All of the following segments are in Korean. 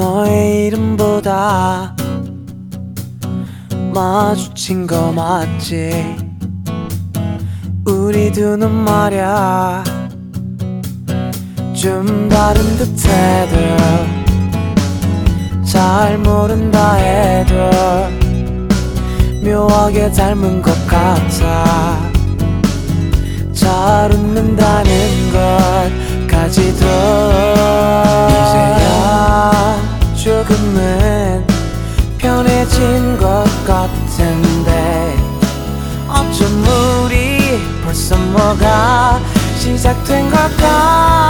너의 이름보다 마주친 거 맞지? 우리 두 눈 말야. 좀 다른 듯해도 잘 모른다 해도 묘하게 닮은 것 같아. 잘 웃는다는 것까지도. 마음은 편해진 것 같은데 어쩜 우리 벌써 뭐가 시작된 걸까?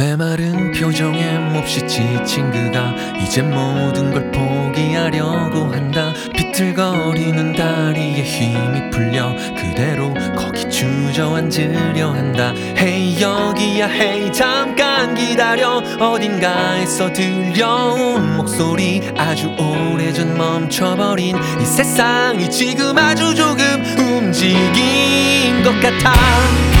메마른 표정에 몹시 지친 그가 이제 모든 걸 포기하려고 한다. 비틀거리는 다리에 힘이 풀려 그대로 거기 주저앉으려 한다. 헤이 여기야 헤이 잠깐 기다려. 어딘가에서 들려온 목소리 아주 오래전 멈춰버린 이 세상이 지금 아주 조금 움직인 것 같아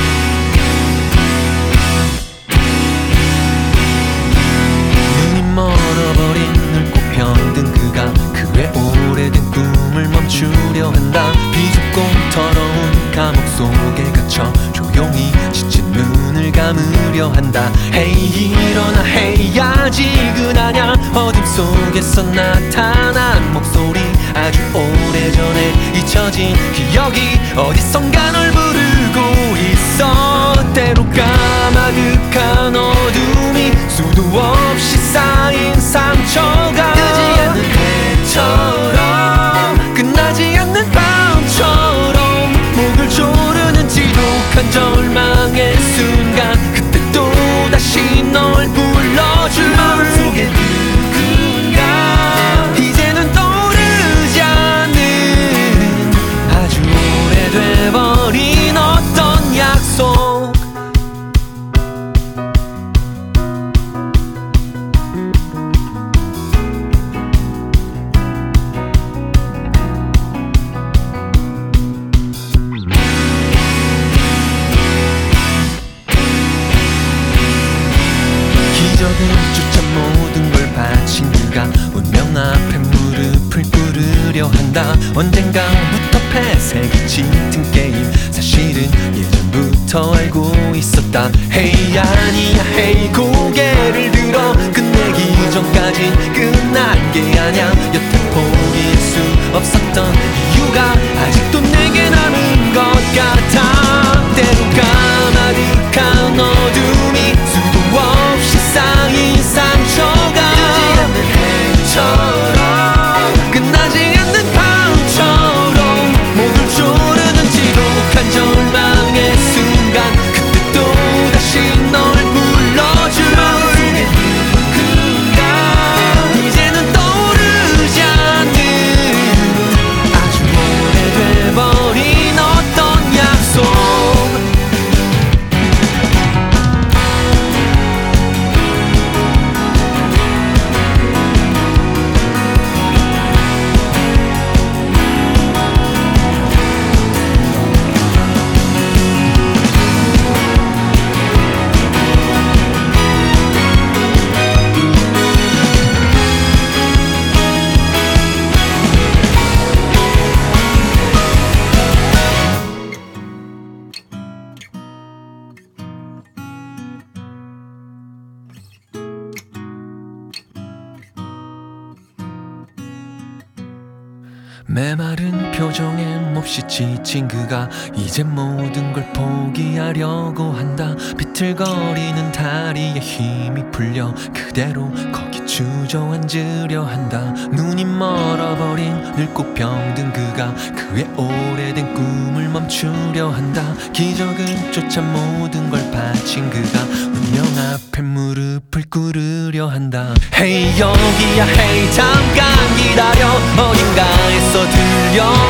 감으려 한다. 헤이 일어나 아직은 아냐? 어둠 속에서 나타난 목소리 아주 오래전에 잊혀진 기억이 어디선가 널 부르고 있어. 때로 까마득한 어둠이 수도 없이 쌓인 상처가 끄지 않는 해처럼 끝나지 않는 밤처럼 목을 조르는 지독한 절 비틀거리는 다리에 힘이 풀려 그대로 거기 주저앉으려 한다. 눈이 멀어버린 늙고 병든 그가 그의 오래된 꿈을 멈추려 한다. 기적을 쫓아 모든 걸 바친 그가 운명 앞에 무릎을 꾸르려 한다. Hey 여기야. Hey 잠깐 기다려. 어딘가에서 들려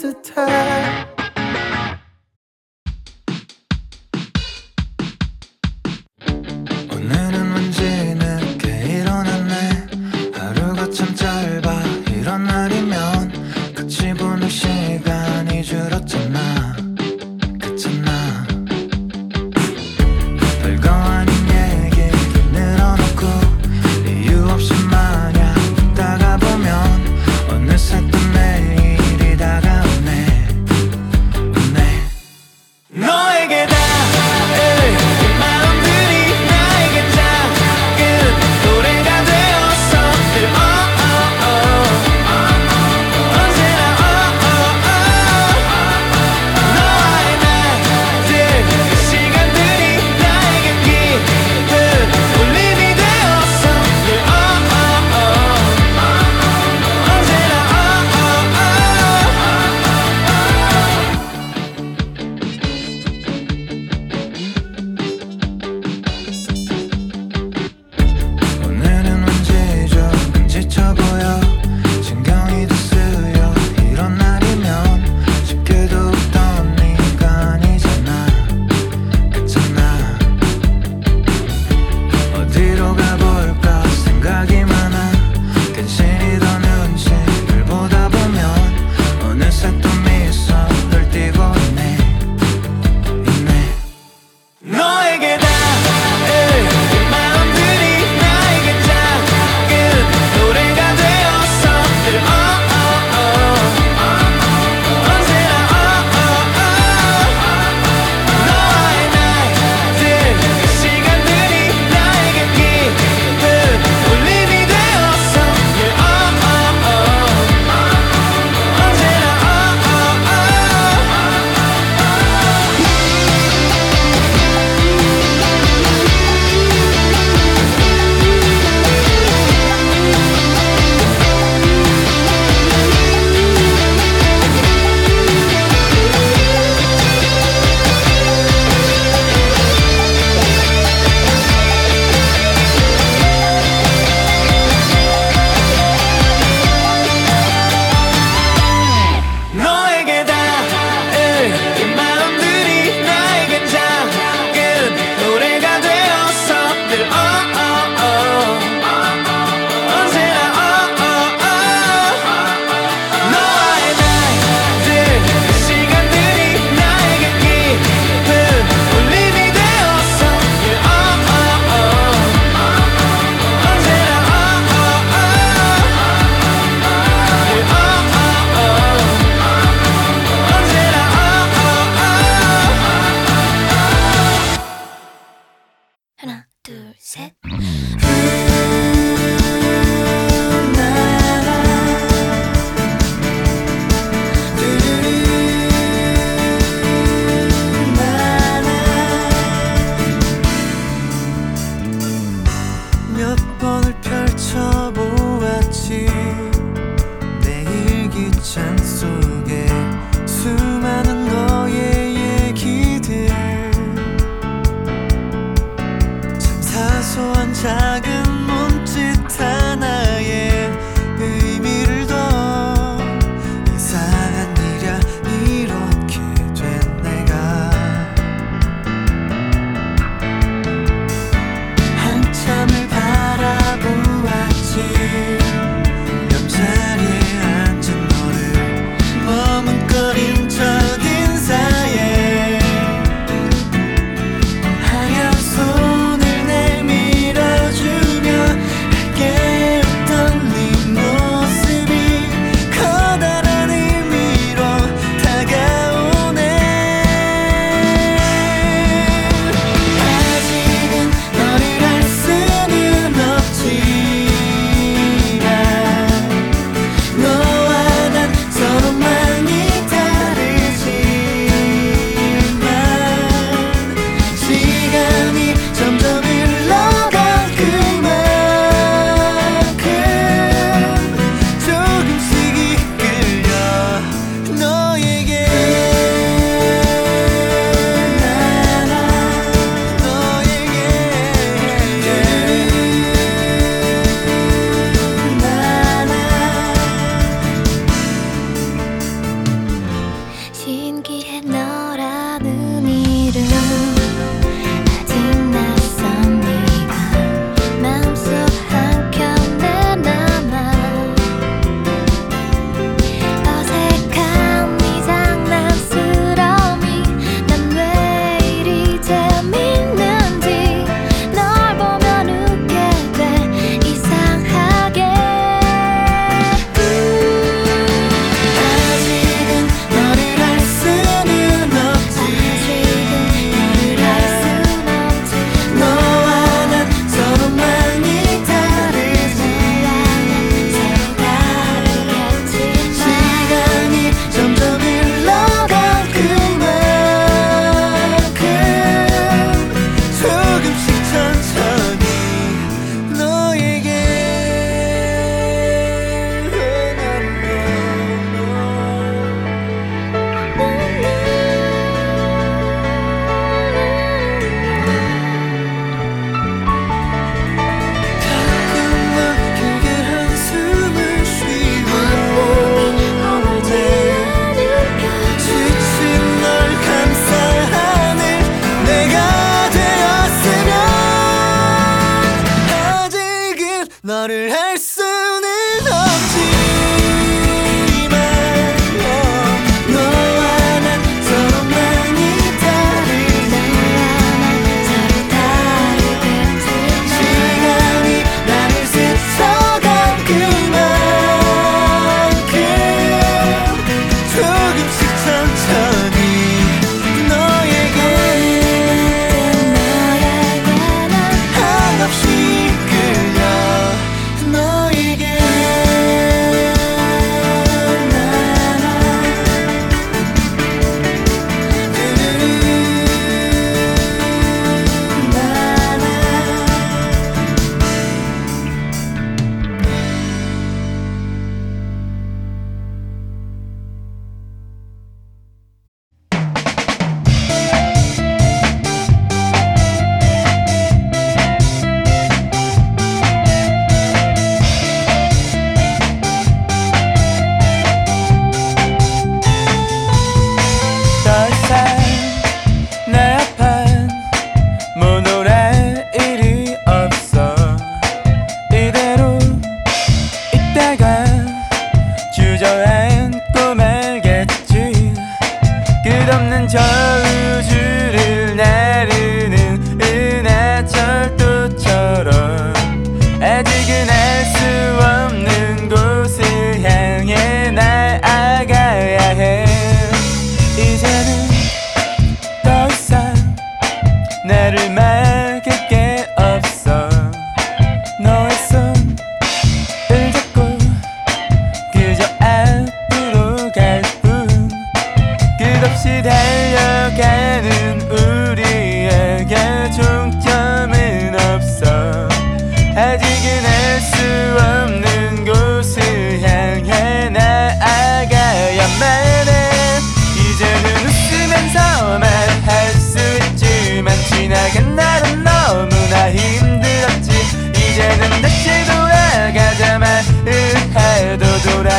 주인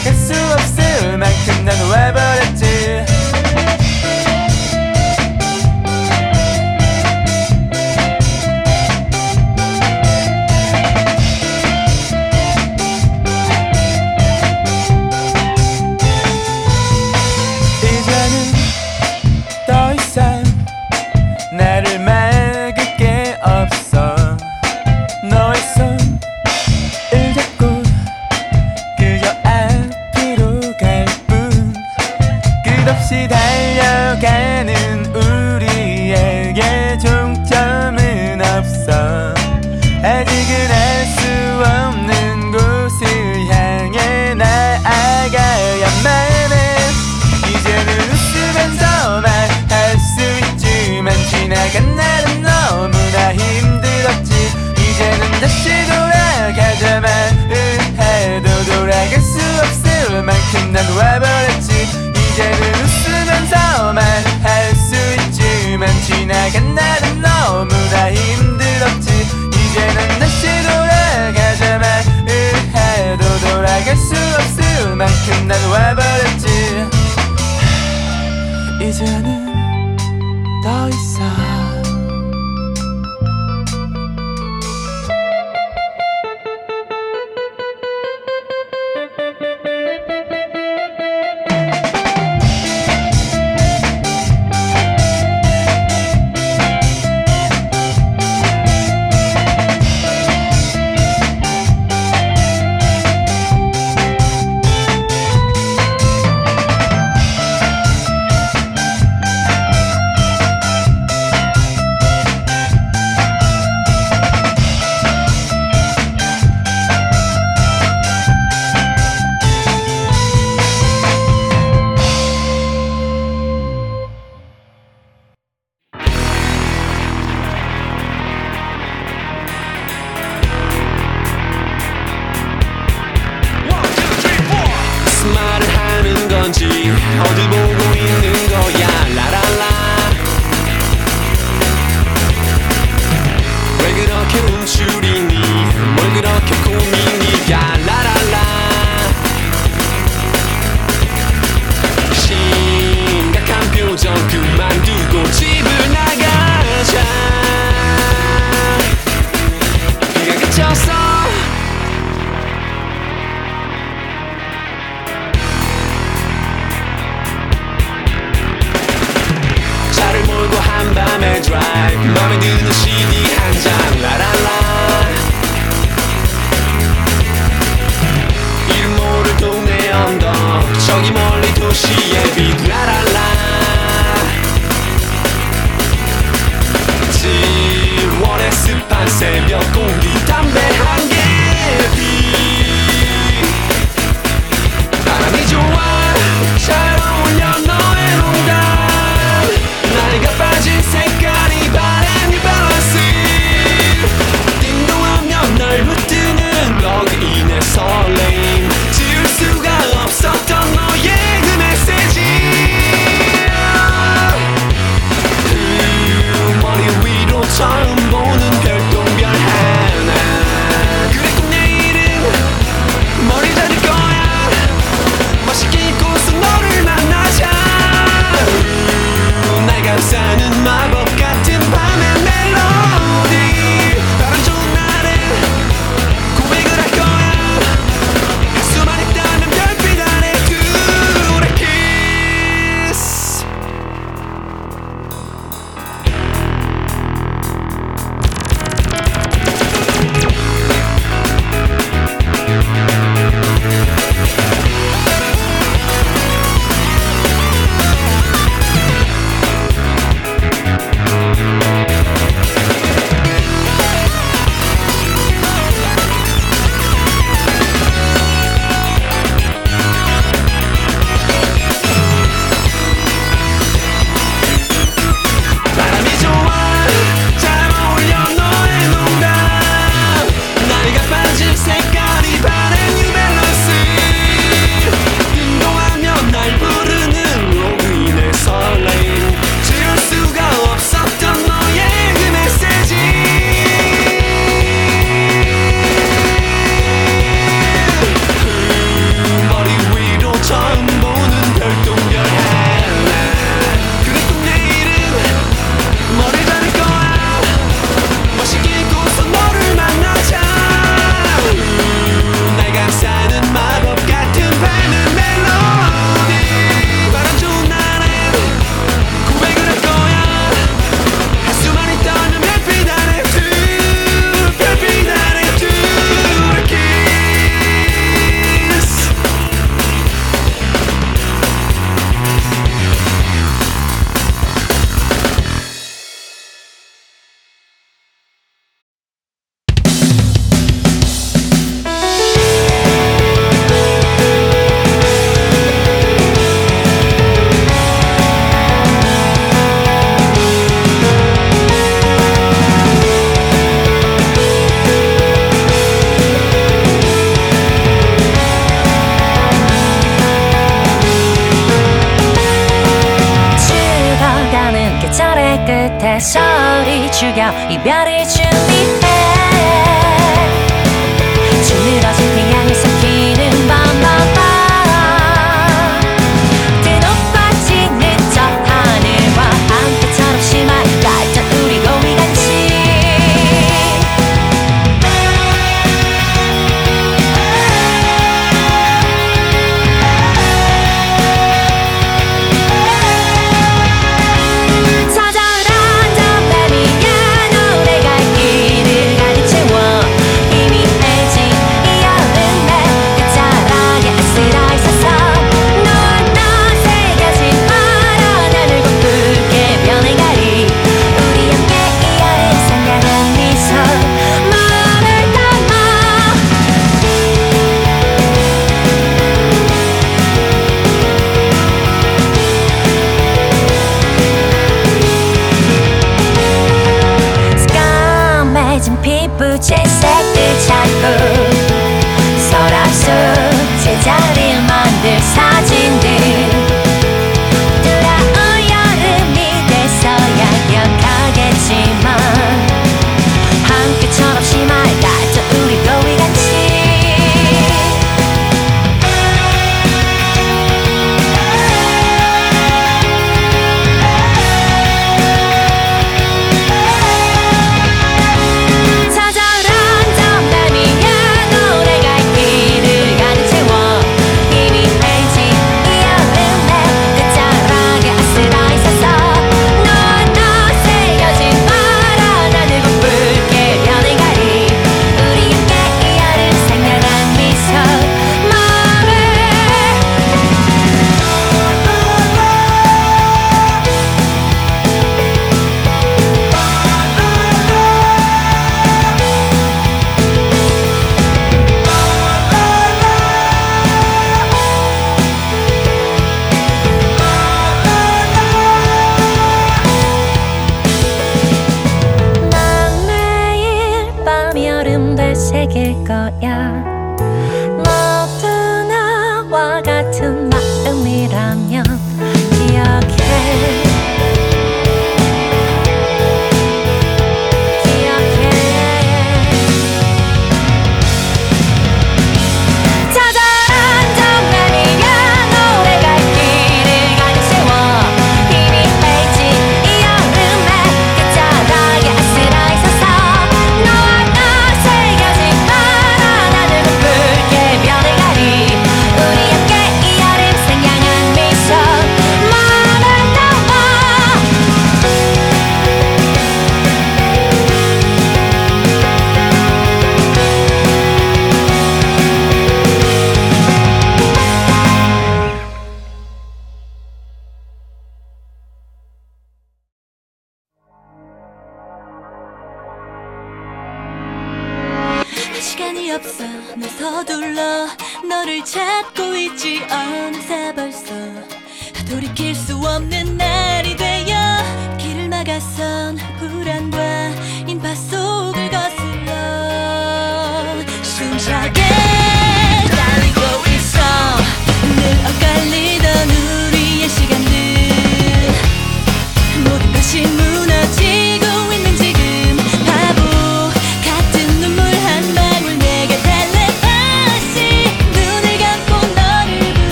갈수록 쓰면 만큼 난 외버렸지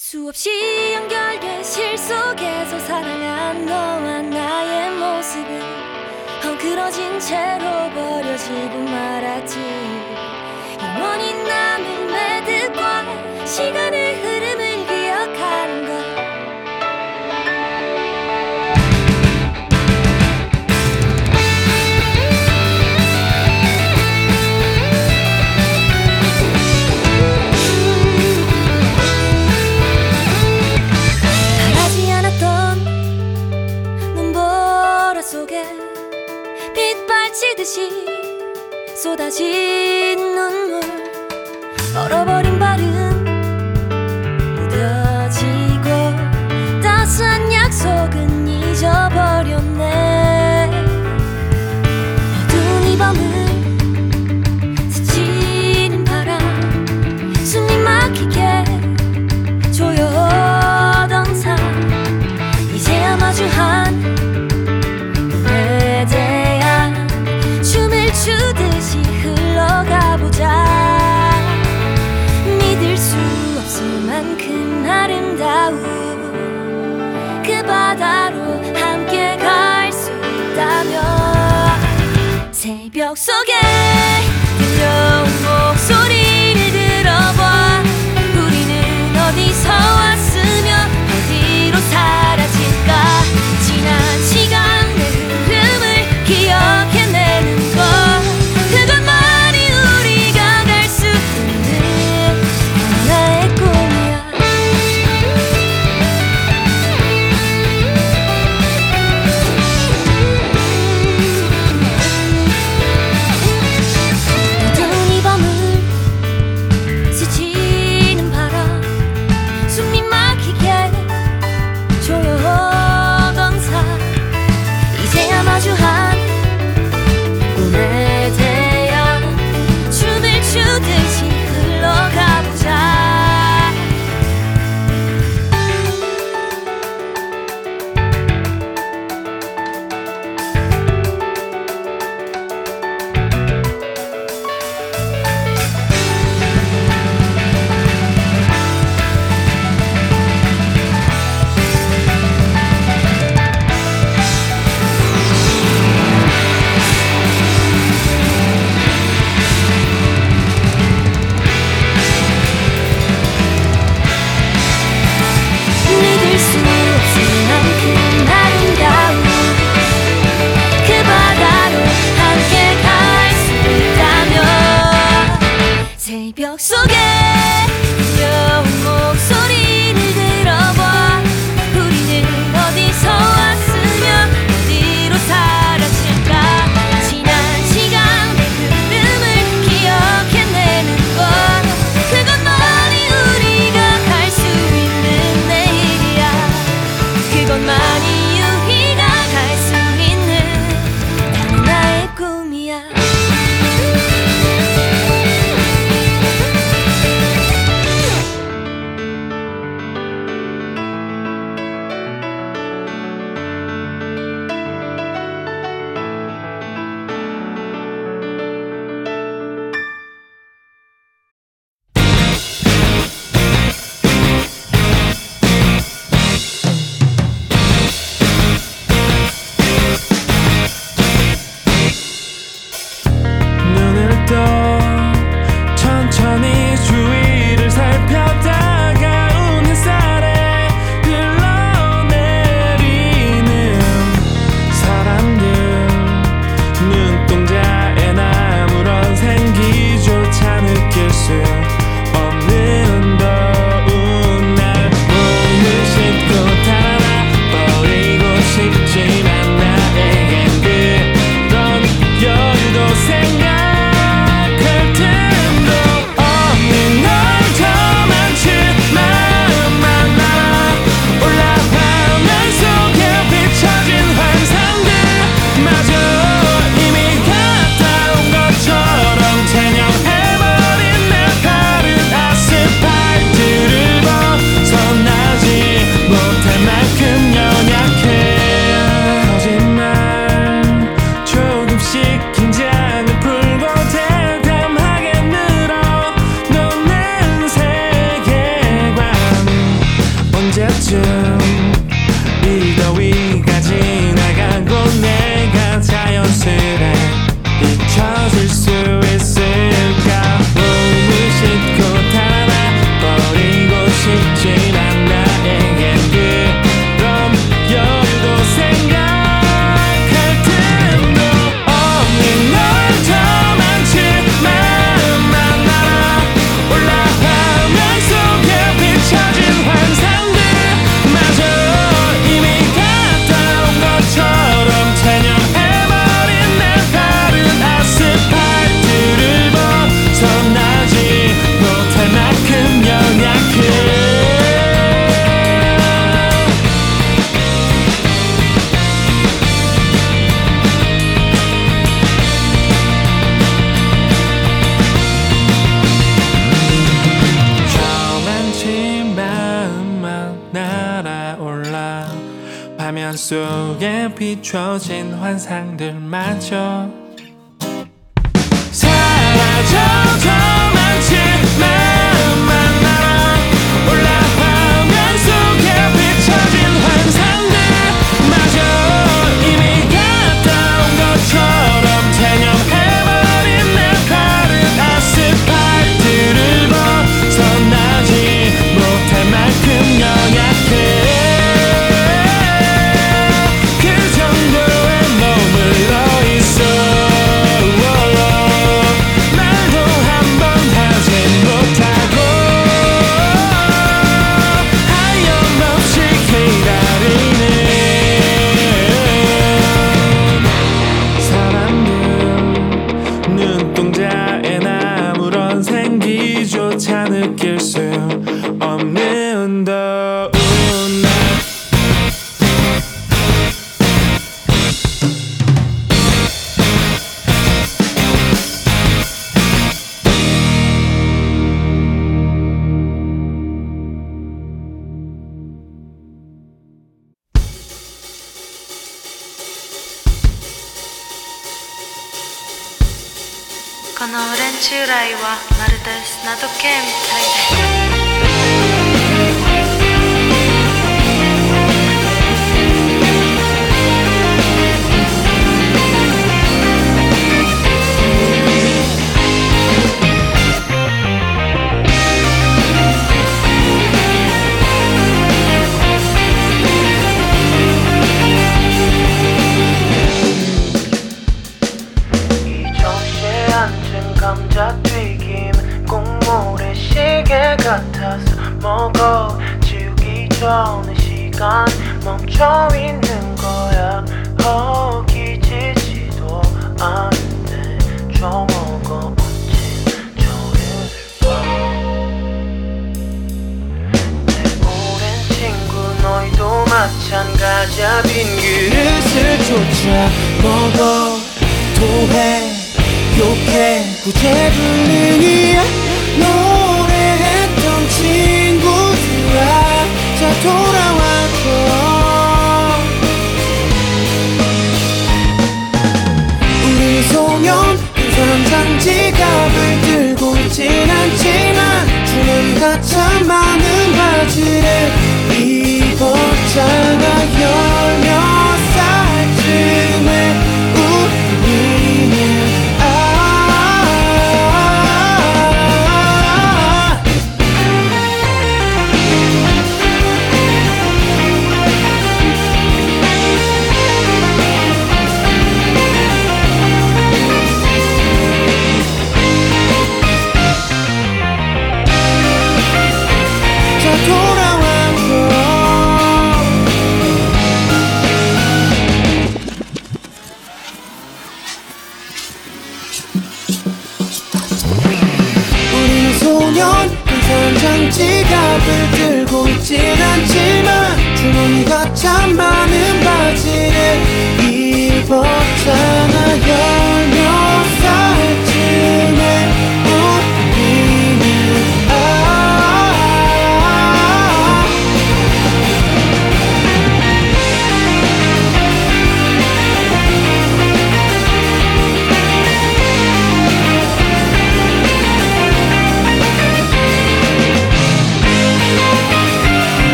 수없이 연결된 실속에서 살아간 너와 나의 모습은 헝클어진 채로 버려지고 말았지. 영원히 남은 매듭과 시간을 쏟아진 눈물 얼어버린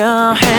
잡으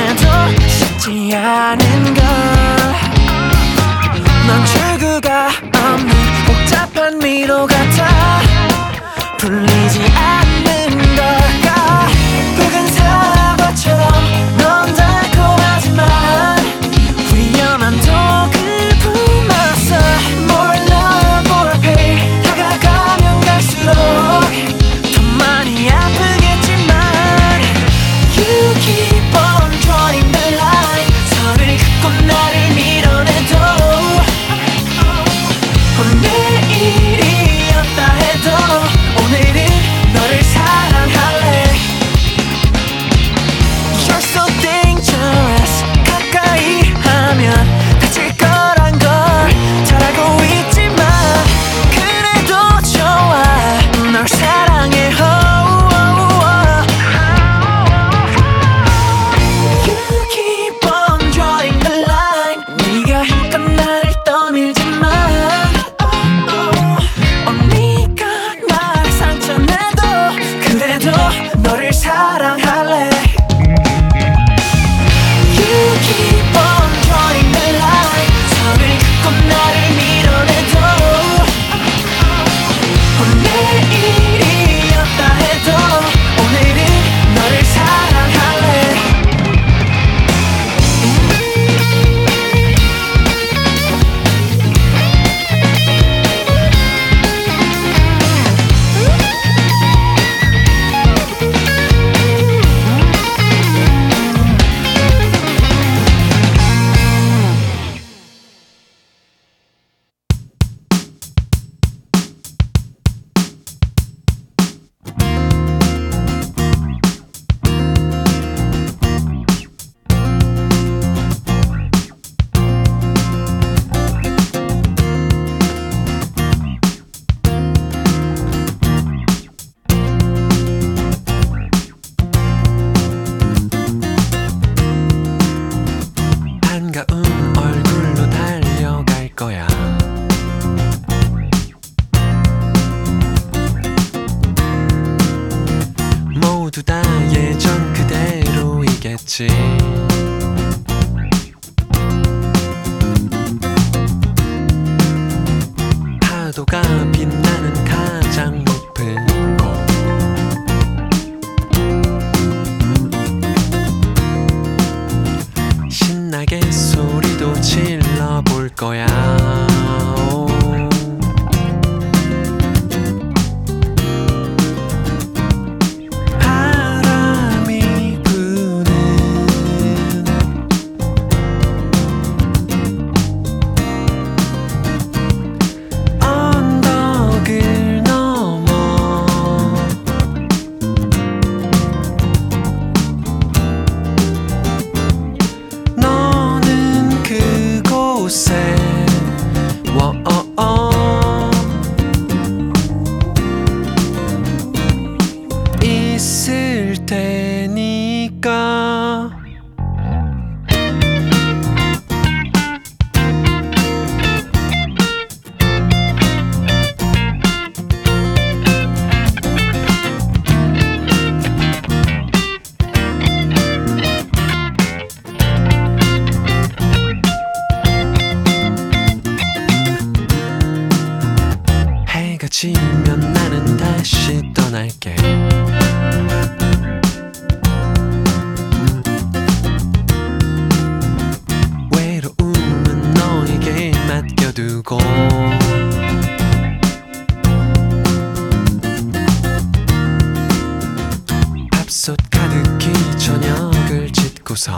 햇빛 가득히 저녁을 짓고서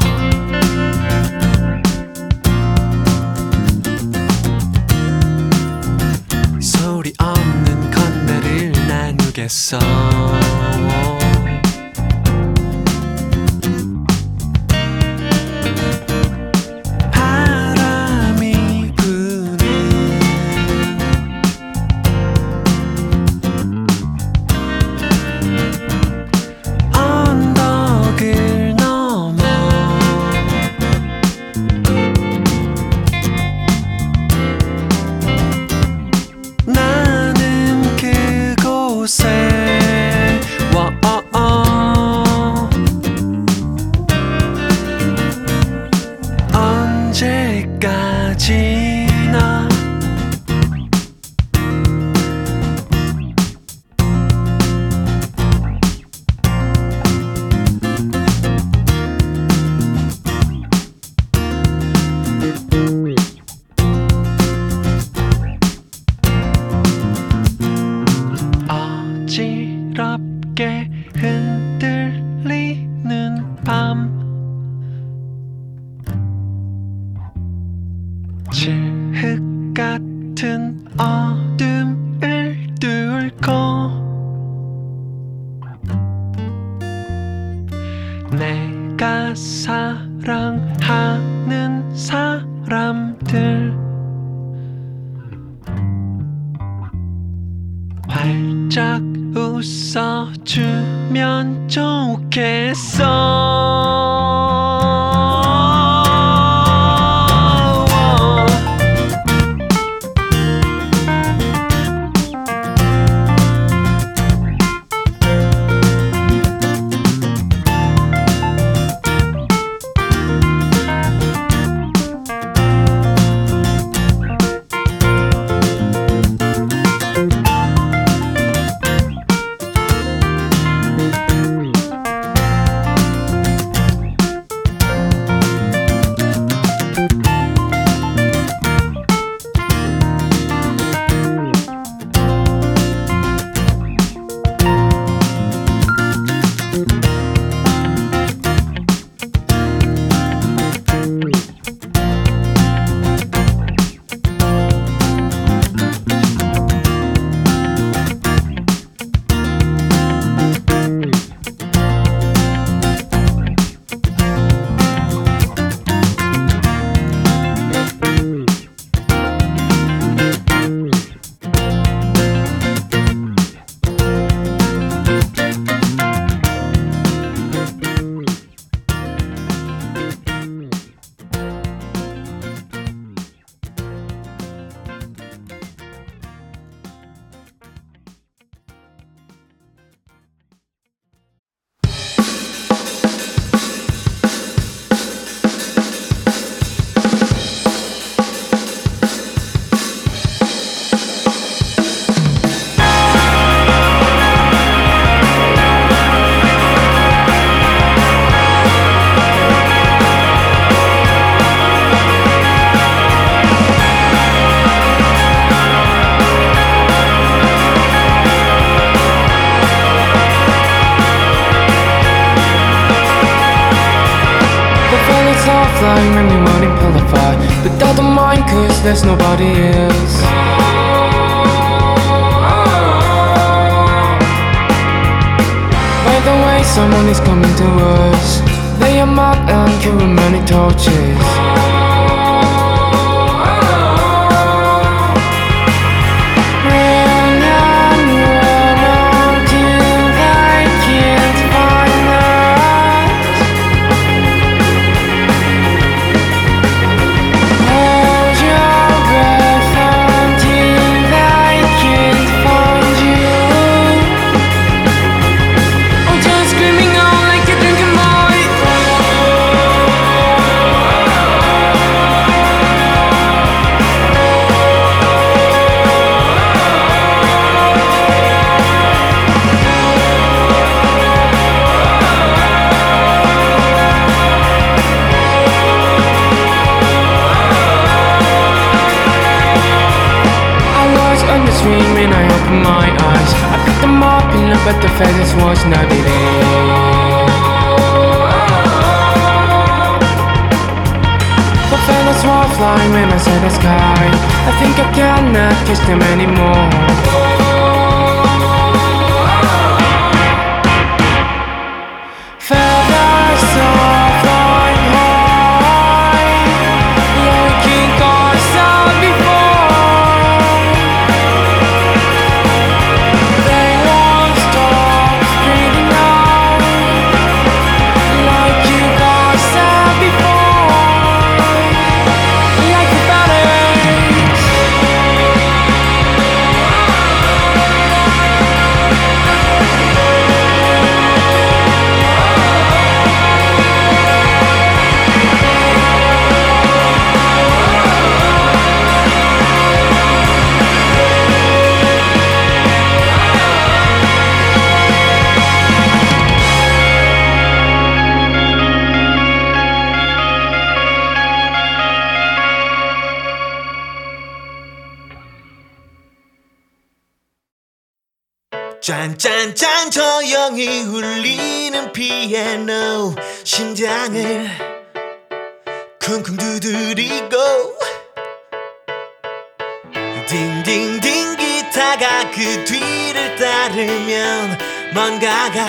が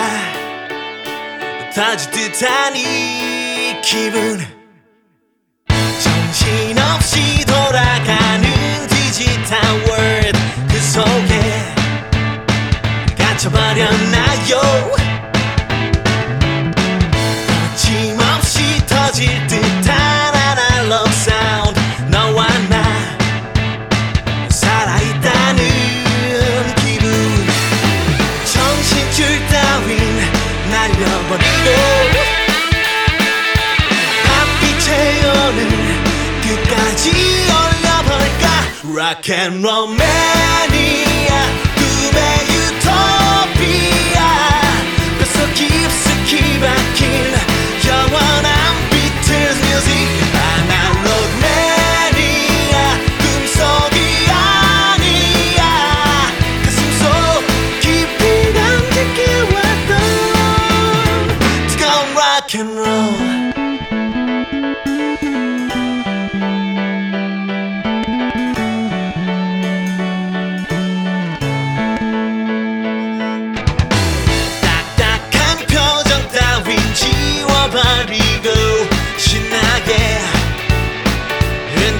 閉じてたに気分。정신없이 I can Romania Gume Utopia The so keep, so keep, I kill